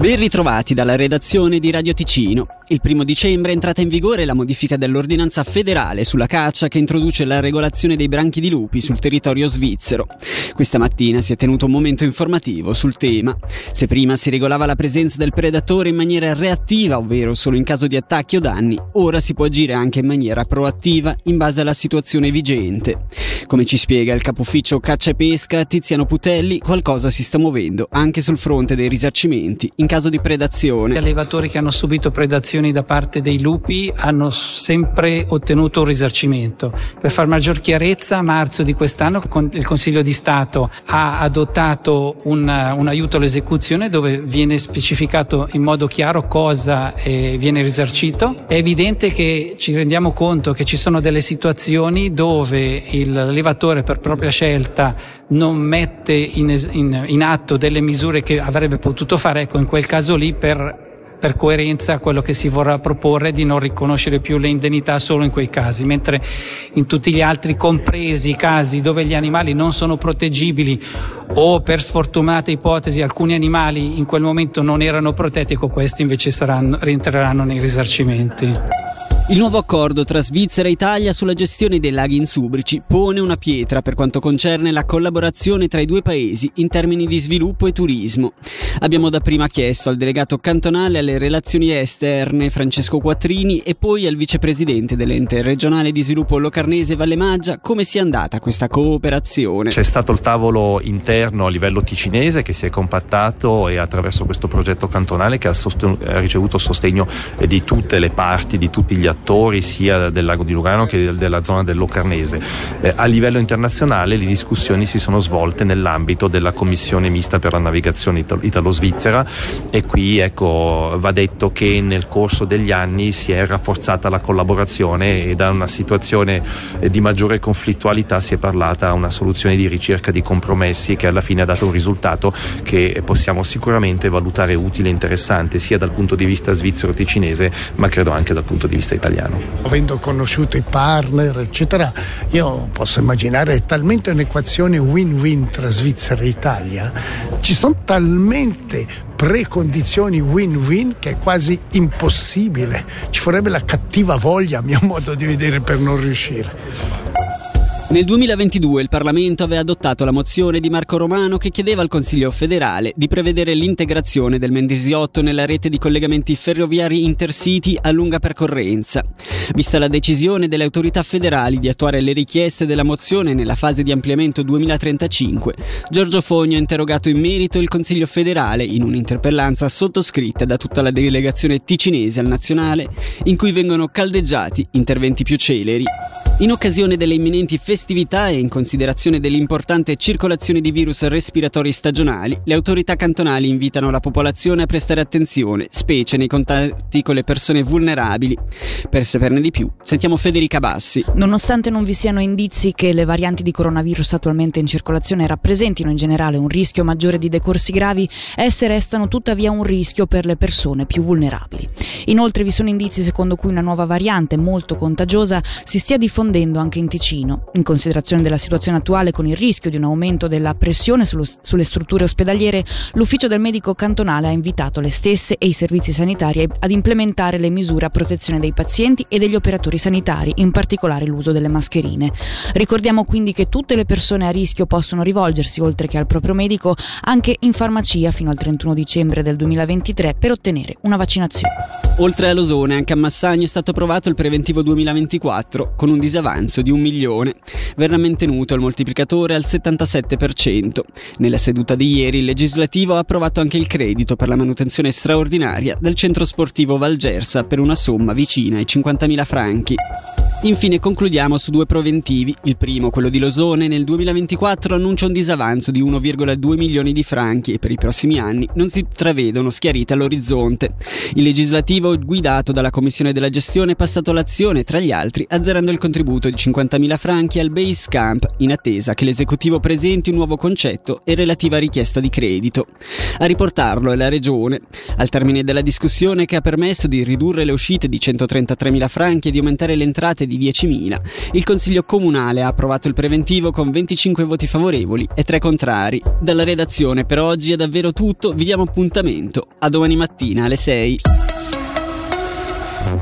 Ben ritrovati dalla redazione di Radio Ticino. Il primo dicembre è entrata in vigore la modifica dell'ordinanza federale sulla caccia che introduce la regolazione dei branchi di lupi sul territorio svizzero. Questa mattina si è tenuto un momento informativo sul tema. Se prima si regolava la presenza del predatore in maniera reattiva, ovvero solo in caso di attacchi o danni, ora si può agire anche in maniera proattiva in base alla situazione vigente. Come ci spiega il capo ufficio caccia e pesca Tiziano Putelli, qualcosa si sta muovendo anche sul fronte dei risarcimenti in caso di predazione. Gli allevatori che hanno subito predazioni da parte dei lupi hanno sempre ottenuto un risarcimento. Per far maggior chiarezza, a marzo di quest'anno il Consiglio di Stato ha adottato un, un aiuto all'esecuzione dove viene specificato in modo chiaro cosa eh, viene risarcito. È evidente che ci rendiamo conto che ci sono delle situazioni dove l'allevatore per propria scelta non mette in, in, in atto delle misure che avrebbe potuto fare, ecco in quel caso lì per per coerenza a quello che si vorrà proporre di non riconoscere più le indennità solo in quei casi, mentre in tutti gli altri, compresi i casi dove gli animali non sono proteggibili o per sfortunata ipotesi alcuni animali in quel momento non erano protetti, ecco questi invece saranno, rientreranno nei risarcimenti. Il nuovo accordo tra Svizzera e Italia sulla gestione dei laghi insubrici pone una pietra per quanto concerne la collaborazione tra i due paesi in termini di sviluppo e turismo. Abbiamo dapprima chiesto al delegato cantonale alle relazioni esterne Francesco Quattrini e poi al vicepresidente dell'ente regionale di sviluppo locarnese Valle Maggia come sia andata questa cooperazione. C'è stato il tavolo interno a livello ticinese che si è compattato e attraverso questo progetto cantonale che ha, sosten- ha ricevuto sostegno di tutte le parti, di tutti gli attori attori sia del lago di Lugano che della zona del Locarnese. Eh, a livello internazionale le discussioni si sono svolte nell'ambito della commissione mista per la navigazione italo-svizzera e qui ecco, va detto che nel corso degli anni si è rafforzata la collaborazione e da una situazione eh, di maggiore conflittualità si è parlata a una soluzione di ricerca di compromessi che alla fine ha dato un risultato che possiamo sicuramente valutare utile e interessante sia dal punto di vista svizzero-ticinese ma credo anche dal punto di vista italiano italiano. Avendo conosciuto i partner, eccetera, io posso immaginare è talmente un'equazione win-win tra Svizzera e Italia, ci sono talmente precondizioni win-win che è quasi impossibile. Ci vorrebbe la cattiva voglia, a mio modo di vedere, per non riuscire. Nel 2022 il Parlamento aveva adottato la mozione di Marco Romano che chiedeva al Consiglio federale di prevedere l'integrazione del Mendrisiotto nella rete di collegamenti ferroviari intercity a lunga percorrenza. Vista la decisione delle autorità federali di attuare le richieste della mozione nella fase di ampliamento 2035, Giorgio Fogno ha interrogato in merito il Consiglio federale in un'interpellanza sottoscritta da tutta la delegazione ticinese al nazionale in cui vengono caldeggiati interventi più celeri. In occasione delle imminenti festività e in considerazione dell'importante circolazione di virus respiratori stagionali, le autorità cantonali invitano la popolazione a prestare attenzione, specie nei contatti con le persone vulnerabili. Per saperne di più, sentiamo Federica Bassi. Nonostante non vi siano indizi che le varianti di coronavirus attualmente in circolazione rappresentino in generale un rischio maggiore di decorsi gravi, esse restano tuttavia un rischio per le persone più vulnerabili. Inoltre vi sono indizi secondo cui una nuova variante molto contagiosa si stia diffondendo anche in Ticino. In considerazione della situazione attuale con il rischio di un aumento della pressione sullo, sulle strutture ospedaliere, l'ufficio del medico cantonale ha invitato le stesse e i servizi sanitari ad implementare le misure a protezione dei pazienti e degli operatori sanitari, in particolare l'uso delle mascherine. Ricordiamo quindi che tutte le persone a rischio possono rivolgersi, oltre che al proprio medico, anche in farmacia fino al 31 dicembre del 2023 per ottenere una vaccinazione. Oltre a Losone, anche a Massagno è stato approvato il preventivo 2024 con un disavanzo di un milione. Verrà mantenuto il moltiplicatore al 77%. Nella seduta di ieri il legislativo ha approvato anche il credito per la manutenzione straordinaria del centro sportivo Valgersa per una somma vicina ai 50.000 franchi. Infine concludiamo su due proventivi. Il primo, quello di Losone, nel 2024 annuncia un disavanzo di 1,2 milioni di franchi e per i prossimi anni non si travedono schiarite all'orizzonte. Il legislativo, guidato dalla Commissione della gestione, è passato l'azione, tra gli altri, azzerando il contributo di 50.000 franchi al base camp in attesa che l'esecutivo presenti un nuovo concetto e relativa richiesta di credito. A riportarlo è la regione. Al termine della discussione che ha permesso di ridurre le uscite di 133.000 franchi e di aumentare le entrate di 10.000, il Consiglio Comunale ha approvato il preventivo con 25 voti favorevoli e 3 contrari. Dalla redazione per oggi è davvero tutto, vi diamo appuntamento a domani mattina alle 6.